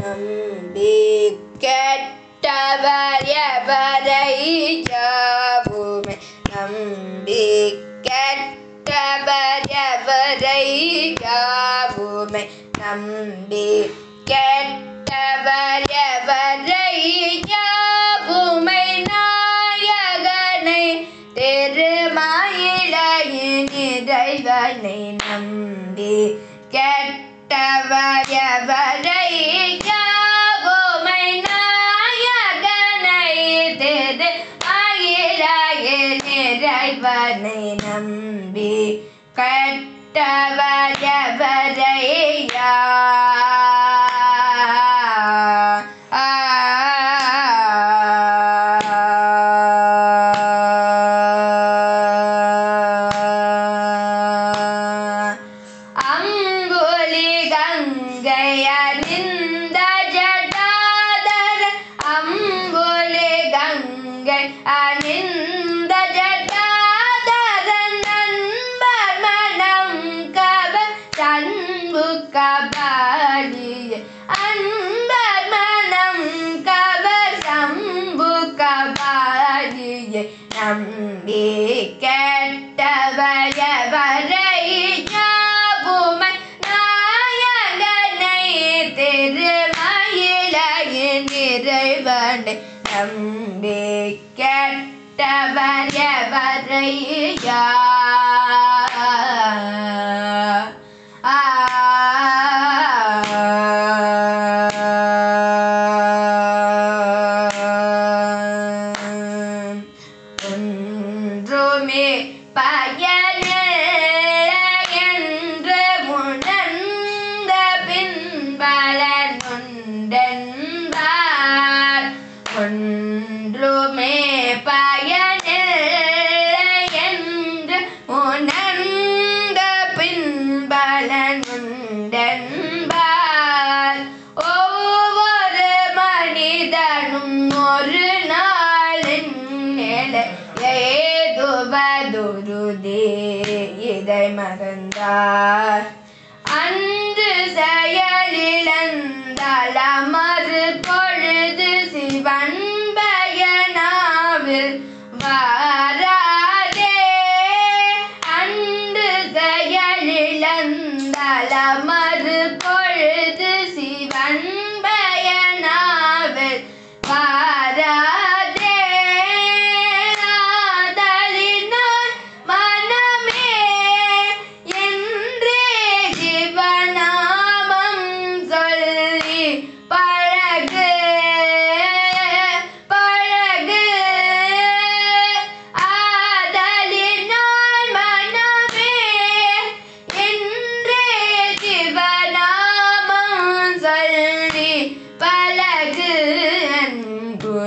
நம்பி கெட்டவர் எவரை யாவுமே நம்பி கெட்டவர் எவரை யாவுமே நம்பி கெட்டவர் எவரை யாவுமை நாயகனை திருமாயிழையின் இறைவனை நம்பி கெட்ட இறைவனை நம்பி கெட்டவர் எவரை யா அங்குலி கங்கை கபாலிய அன்பர் மனம் கவர் சம்பு கபாலிய. நம்பி கெட்டவரை ஞாபுமை நாயகனை திருமயிலையின் நிறைவனை நம்பி கெட்டவய வரை யா ஒன்றுமே பயனில்லை என்று உணர்ந்த பின்பலன் உண்டென்பார் ஒன்றுமே பயனில்லை மறந்தார். அன்று செயலிழந்தால் அமறு பொழுது சிவன் பயனாவில் வாராதே. அன்று செயலிழந்தால் அமர்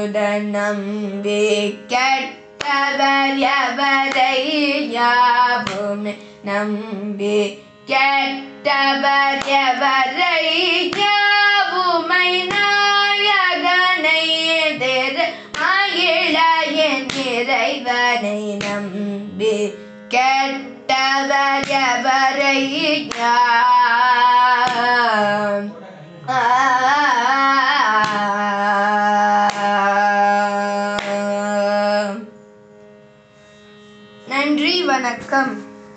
அன்புடன் நம்பி கெட்டவர் எவரை யாவுமே நம்பி கெட்டவர் எவரை யாவுமை நாயகனை எதிர் மகிழையின் இறைவனை நம்பி கெட்டவர் எவரை யா வணக்கம்